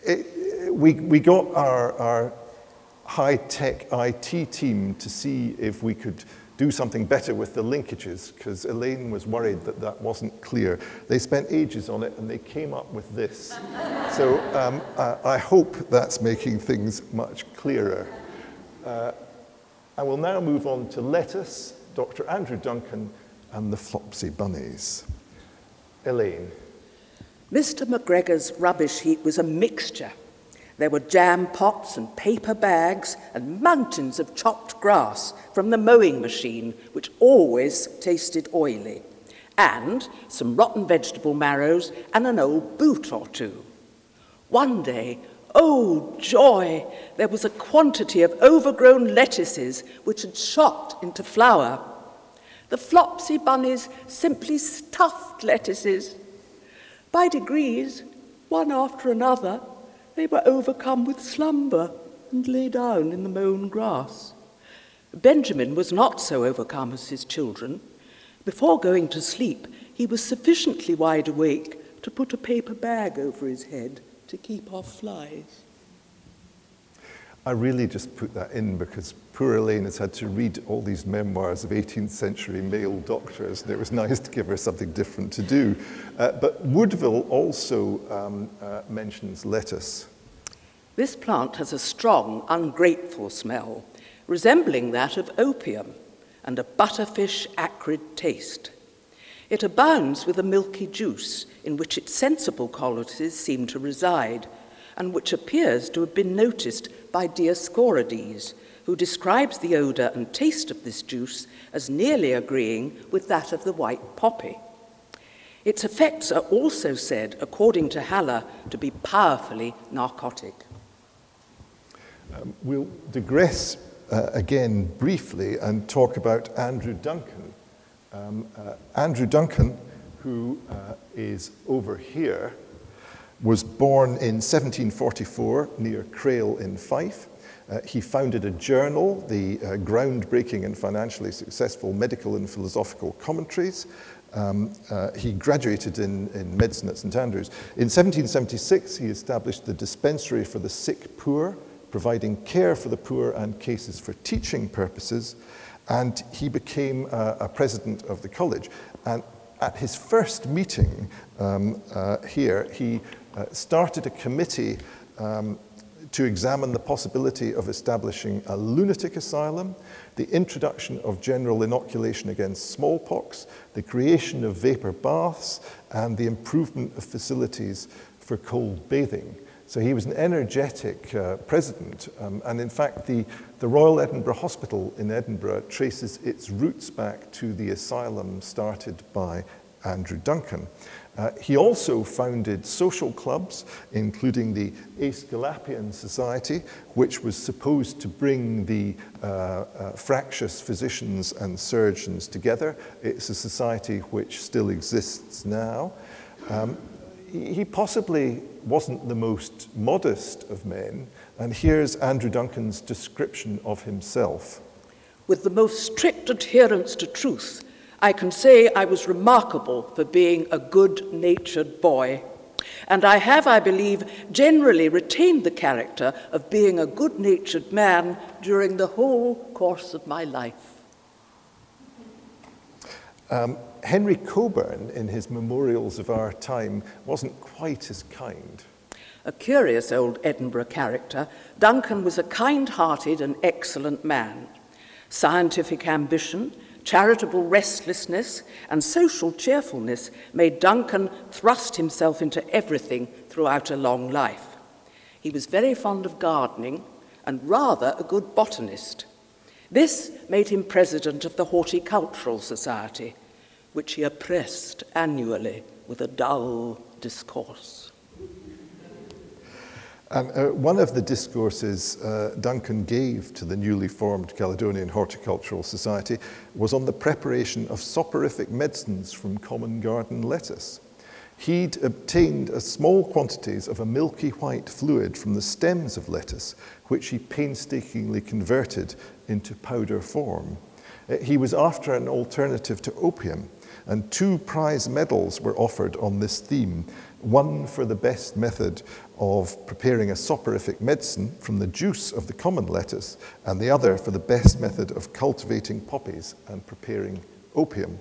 it, we, we got our, our high tech IT team to see if we could do something better with the linkages because Elaine was worried that that wasn't clear. They spent ages on it and they came up with this. so um, uh, I hope that's making things much clearer. Uh, I will now move on to lettuce, Dr. Andrew Duncan, and the Flopsy Bunnies. Elaine. Mr. McGregor's rubbish heap was a mixture there were jam pots and paper bags and mountains of chopped grass from the mowing machine, which always tasted oily, and some rotten vegetable marrows and an old boot or two. One day, oh joy, there was a quantity of overgrown lettuces which had shot into flower. The Flopsy bunnies simply stuffed lettuces. By degrees, one after another, they were overcome with slumber and lay down in the mown grass. Benjamin was not so overcome as his children. Before going to sleep, he was sufficiently wide awake to put a paper bag over his head to keep off flies. I really just put that in because poor Elaine has had to read all these memoirs of 18th century male doctors, and it was nice to give her something different to do. Uh, but Woodville also um, uh, mentions lettuce. This plant has a strong, ungrateful smell, resembling that of opium, and a butterfish acrid taste. It abounds with a milky juice in which its sensible qualities seem to reside, and which appears to have been noticed by Dioscorides, who describes the odour and taste of this juice as nearly agreeing with that of the white poppy. Its effects are also said, according to Haller, to be powerfully narcotic. Um, we'll digress uh, again briefly and talk about Andrew Duncan. Um, uh, Andrew Duncan, who uh, is over here, was born in 1744 near Crail in Fife. Uh, he founded a journal, the uh, groundbreaking and financially successful Medical and Philosophical Commentaries. Um, uh, he graduated in, in medicine at St Andrews. In 1776, he established the Dispensary for the Sick Poor, providing care for the poor and cases for teaching purposes. And he became uh, a president of the college. And at his first meeting um, uh, here, he uh, started a committee um, to examine the possibility of establishing a lunatic asylum, the introduction of general inoculation against smallpox, the creation of vapor baths, and the improvement of facilities for cold bathing. So he was an energetic uh, president, um, and in fact, the, the Royal Edinburgh Hospital in Edinburgh traces its roots back to the asylum started by Andrew Duncan. Uh, he also founded social clubs, including the Aesculapian Society, which was supposed to bring the uh, uh, fractious physicians and surgeons together. It's a society which still exists now. Um, he possibly wasn't the most modest of men, and here's Andrew Duncan's description of himself. With the most strict adherence to truth, I can say I was remarkable for being a good natured boy. And I have, I believe, generally retained the character of being a good natured man during the whole course of my life. Um, Henry Cockburn, in his Memorials of Our Time, wasn't quite as kind. A curious old Edinburgh character, Duncan was a kind hearted and excellent man. Scientific ambition, charitable restlessness, and social cheerfulness made Duncan thrust himself into everything throughout a long life. He was very fond of gardening and rather a good botanist. This made him president of the Horticultural Society, which he oppressed annually with a dull discourse. And uh, one of the discourses uh, Duncan gave to the newly formed Caledonian Horticultural Society was on the preparation of soporific medicines from common garden lettuce. He'd obtained small quantities of a milky white fluid from the stems of lettuce, which he painstakingly converted into powder form. Uh, he was after an alternative to opium, and two prize medals were offered on this theme one for the best method of preparing a soporific medicine from the juice of the common lettuce, and the other for the best method of cultivating poppies and preparing opium.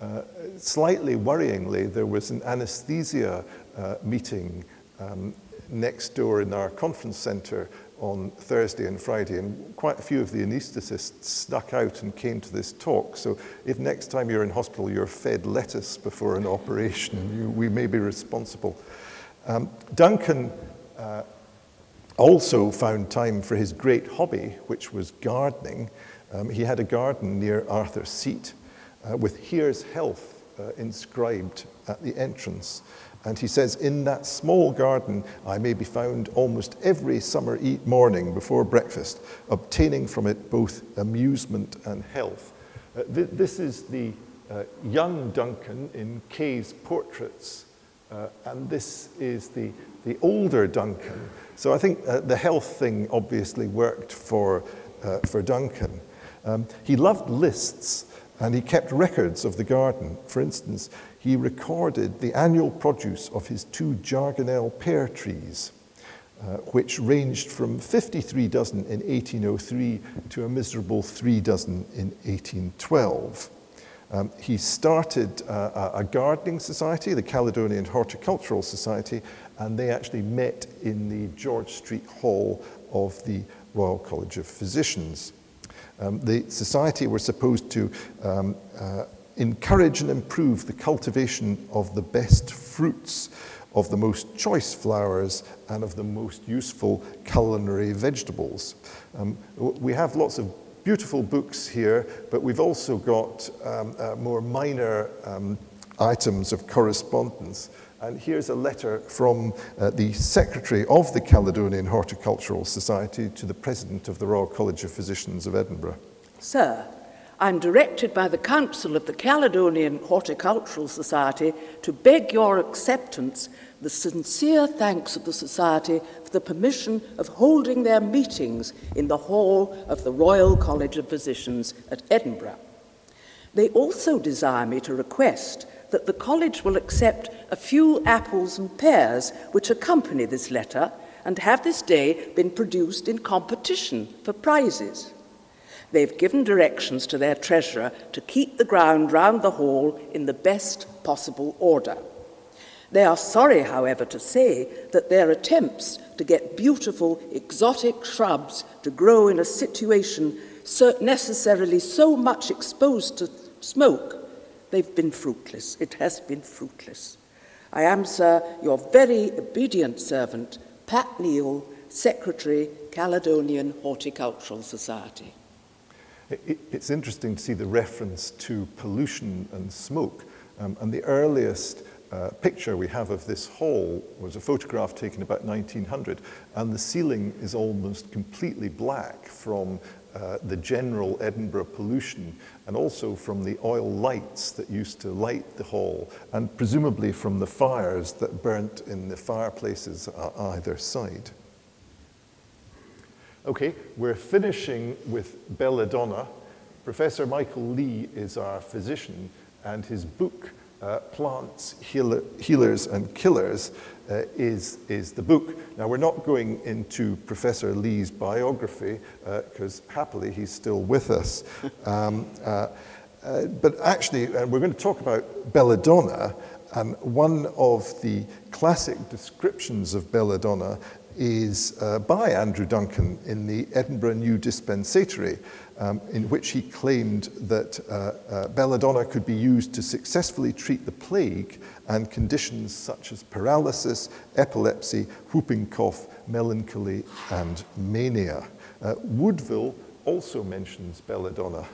Uh, slightly worryingly, there was an anesthesia uh, meeting um, next door in our conference center on Thursday and Friday, and quite a few of the anaesthetists stuck out and came to this talk. So if next time you're in hospital, you're fed lettuce before an operation, you, we may be responsible. Um, Duncan uh, also found time for his great hobby, which was gardening. Um, he had a garden near Arthur's Seat uh, with Here's Health uh, inscribed at the entrance. And he says, In that small garden, I may be found almost every summer morning before breakfast, obtaining from it both amusement and health. Uh, th- this is the uh, young Duncan in Kay's portraits, uh, and this is the, the older Duncan. So I think uh, the health thing obviously worked for, uh, for Duncan. Um, he loved lists and he kept records of the garden. For instance, he recorded the annual produce of his two Jargonelle pear trees, uh, which ranged from 53 dozen in 1803 to a miserable three dozen in 1812. Um, he started uh, a gardening society, the Caledonian Horticultural Society, and they actually met in the George Street Hall of the Royal College of Physicians. Um, the society were supposed to um, uh, encourage and improve the cultivation of the best fruits, of the most choice flowers, and of the most useful culinary vegetables. Um, we have lots of beautiful books here, but we've also got um, uh, more minor um, items of correspondence. And here's a letter from uh, the Secretary of the Caledonian Horticultural Society to the President of the Royal College of Physicians of Edinburgh. Sir, I'm directed by the Council of the Caledonian Horticultural Society to beg your acceptance the sincere thanks of the Society for the permission of holding their meetings in the hall of the Royal College of Physicians at Edinburgh. They also desire me to request that the College will accept a few apples and pears which accompany this letter and have this day been produced in competition for prizes. They've given directions to their treasurer to keep the ground round the hall in the best possible order. They are sorry, however, to say that their attempts to get beautiful exotic shrubs to grow in a situation so necessarily so much exposed to smoke, they've been fruitless. It has been fruitless. I am, sir, your very obedient servant, Pat Neal, Secretary, Caledonian Horticultural Society. It's interesting to see the reference to pollution and smoke. Um, and the earliest uh, picture we have of this hall was a photograph taken about 1900, and the ceiling is almost completely black from uh, the general Edinburgh pollution and also from the oil lights that used to light the hall, and presumably from the fires that burnt in the fireplaces on either side. Okay, we're finishing with belladonna. Professor Michael Lee is our physician, and his book, uh, Plants, Healer, Healers, and Killers, uh, is, is the book. Now, we're not going into Professor Lee's biography, because uh, happily he's still with us. Um, uh, uh, but actually, uh, we're going to talk about belladonna, and one of the classic descriptions of belladonna is uh, by Andrew Duncan in the Edinburgh New Dispensatory, um, in which he claimed that uh, uh, belladonna could be used to successfully treat the plague and conditions such as paralysis, epilepsy, whooping cough, melancholy, and mania. Uh, Woodville also mentions belladonna.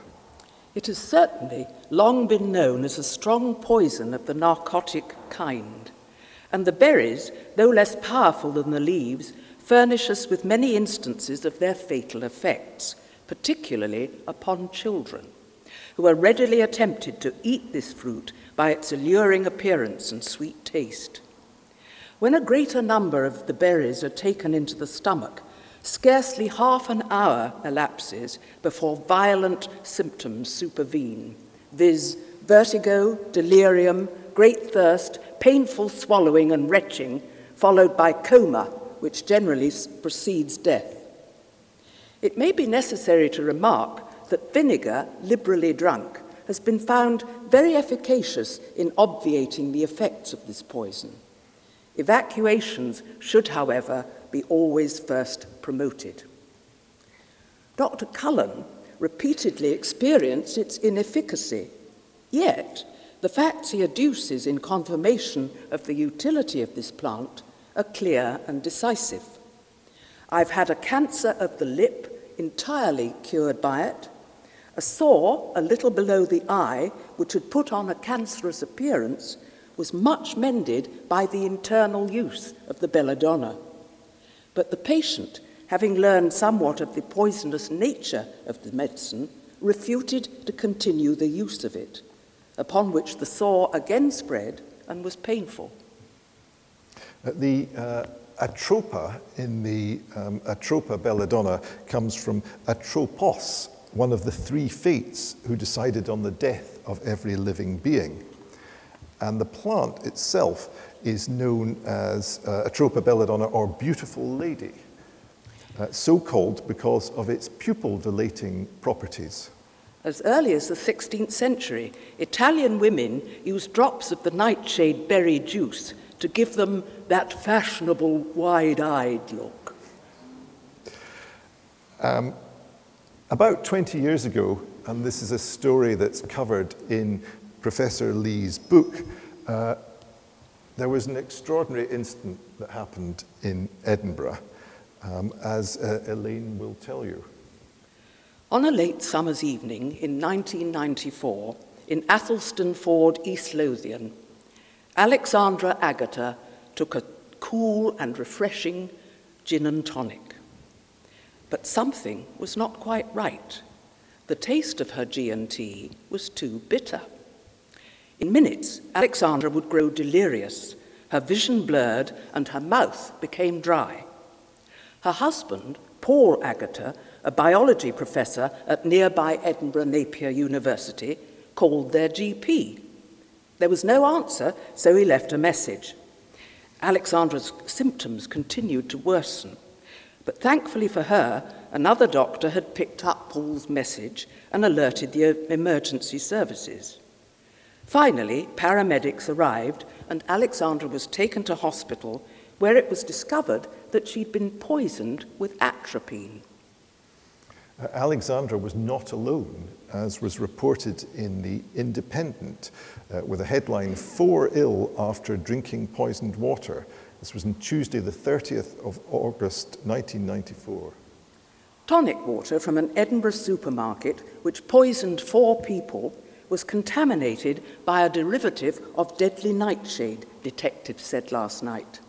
It has certainly long been known as a strong poison of the narcotic kind and the berries, though less powerful than the leaves, furnish us with many instances of their fatal effects, particularly upon children, who are readily tempted to eat this fruit by its alluring appearance and sweet taste. When a greater number of the berries are taken into the stomach, scarcely half an hour elapses before violent symptoms supervene, viz., vertigo, delirium, great thirst, painful swallowing and retching, followed by coma, which generally precedes death. It may be necessary to remark that vinegar, liberally drunk, has been found very efficacious in obviating the effects of this poison. Evacuations should, however, be always first promoted. Dr. Cullen repeatedly experienced its inefficacy, yet the facts he adduces in confirmation of the utility of this plant are clear and decisive. I've had a cancer of the lip entirely cured by it, a sore a little below the eye, which had put on a cancerous appearance, was much mended by the internal use of the belladonna. But the patient, having learned somewhat of the poisonous nature of the medicine, refuted to continue the use of it upon which the sore again spread and was painful. Uh, the uh, atropa in the um, Atropa belladonna comes from Atropos, one of the three fates who decided on the death of every living being. And the plant itself is known as uh, Atropa belladonna or beautiful lady, uh, so called because of its pupil dilating properties. As early as the 16th century, Italian women used drops of the nightshade berry juice to give them that fashionable wide eyed look. Um, about 20 years ago, and this is a story that's covered in Professor Lee's book, uh, there was an extraordinary incident that happened in Edinburgh, um, as uh, Elaine will tell you. On a late summer's evening in 1994, in Athelstaneford, East Lothian, Alexandra Agutter took a cool and refreshing gin and tonic. But something was not quite right. The taste of her G&T was too bitter. In minutes, Alexandra would grow delirious, her vision blurred, and her mouth became dry. Her husband, Paul Agutter, a biology professor at nearby Edinburgh Napier University, called their GP. There was no answer, so he left a message. Alexandra's symptoms continued to worsen, but thankfully for her, another doctor had picked up Paul's message and alerted the emergency services. Finally, paramedics arrived and Alexandra was taken to hospital where it was discovered that she'd been poisoned with atropine. Alexandra was not alone, as was reported in The Independent, uh, with a headline Four ill after drinking poisoned water. This was on Tuesday, the 30th of August 1994. Tonic water from an Edinburgh supermarket, which poisoned four people, was contaminated by a derivative of deadly nightshade, detectives said last night.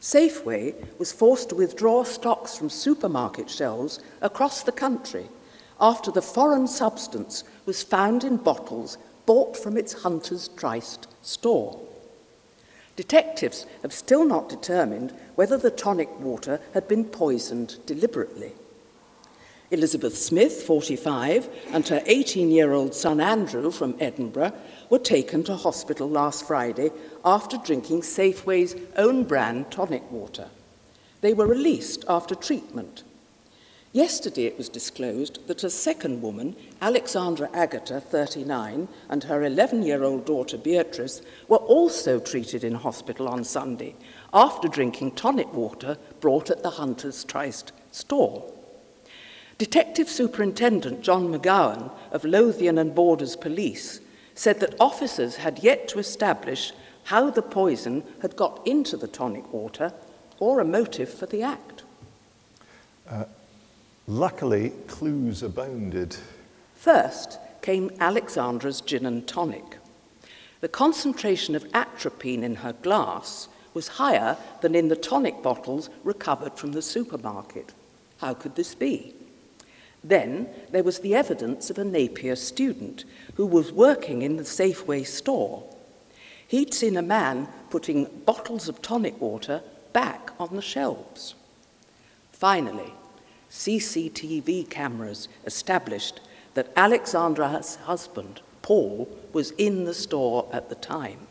Safeway was forced to withdraw stocks from supermarket shelves across the country after the foreign substance was found in bottles bought from its Hunter's Tryst store. Detectives have still not determined whether the tonic water had been poisoned deliberately. Elizabeth Smith, 45, and her 18 year old son Andrew from Edinburgh were taken to hospital last Friday after drinking Safeway's own brand tonic water. They were released after treatment. Yesterday it was disclosed that a second woman, Alexandra Agutter, 39, and her 11 year old daughter Beatrice were also treated in hospital on Sunday after drinking tonic water brought at the Hunter's Tryst store. Detective Superintendent John McGowan of Lothian and Borders Police said that officers had yet to establish how the poison had got into the tonic water or a motive for the act. Uh, luckily, clues abounded. First came Alexandra's gin and tonic. The concentration of atropine in her glass was higher than in the tonic bottles recovered from the supermarket. How could this be? Then there was the evidence of a Napier student who was working in the Safeway store. He'd seen a man putting bottles of tonic water back on the shelves. Finally, CCTV cameras established that Alexandra's husband, Paul, was in the store at the time.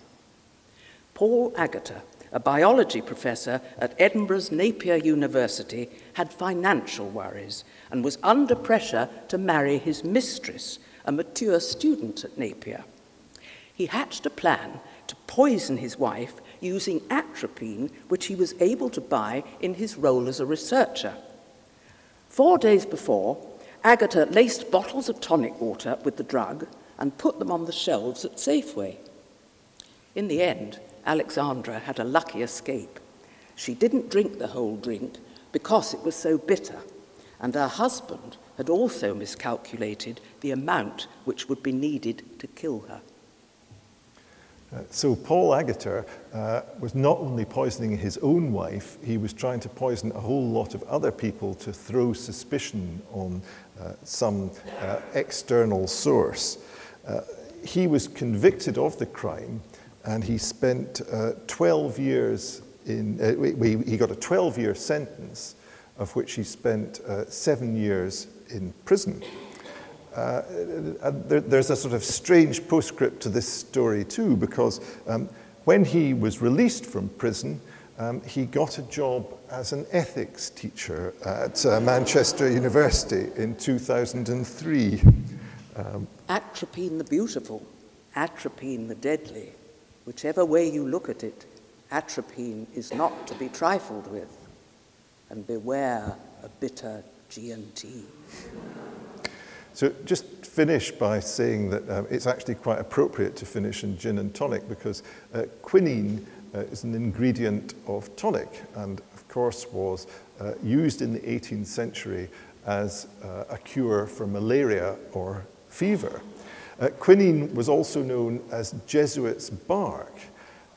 Paul Agutter, a biology professor at Edinburgh's Napier University, had financial worries and was under pressure to marry his mistress, a mature student at Napier. He hatched a plan to poison his wife using atropine, which he was able to buy in his role as a researcher. Four days before, Agutter laced bottles of tonic water with the drug and put them on the shelves at Safeway. In the end, Alexandra had a lucky escape. She didn't drink the whole drink because it was so bitter, and her husband had also miscalculated the amount which would be needed to kill her. Uh, so Paul Agutter uh, was not only poisoning his own wife, he was trying to poison a whole lot of other people to throw suspicion on uh, some uh, external source. Uh, he was convicted of the crime and he spent uh, 12 years in, he got a 12 year sentence, of which he spent uh, seven years in prison. Uh, there, there's a sort of strange postscript to this story, too, because um, when he was released from prison, um, he got a job as an ethics teacher at uh, Manchester University in 2003. Um, atropine the beautiful, atropine the deadly. Whichever way you look at it, atropine is not to be trifled with. And beware a bitter G&T. So just finish by saying that um, it's actually quite appropriate to finish in gin and tonic because uh, quinine uh, is an ingredient of tonic and of course was uh, used in the 18th century as uh, a cure for malaria or fever. Uh, quinine was also known as Jesuit's bark,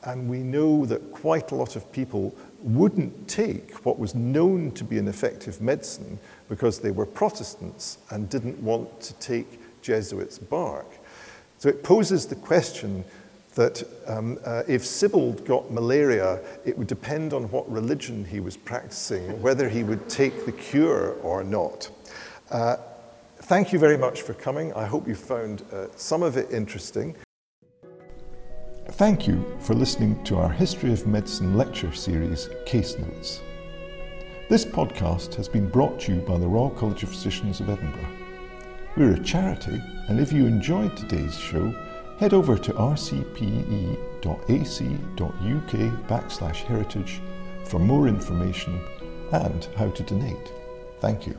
and we know that quite a lot of people wouldn't take what was known to be an effective medicine because they were Protestants and didn't want to take Jesuits' bark. So it poses the question that um, uh, if Sibbald got malaria, it would depend on what religion he was practicing, whether he would take the cure or not. Uh, thank you very much for coming. I hope you found uh, some of it interesting. Thank you for listening to our History of Medicine lecture series, Case Notes. This podcast has been brought to you by the Royal College of Physicians of Edinburgh. We're a charity, and if you enjoyed today's show, head over to rcpe.ac.uk backslash heritage for more information and how to donate. Thank you.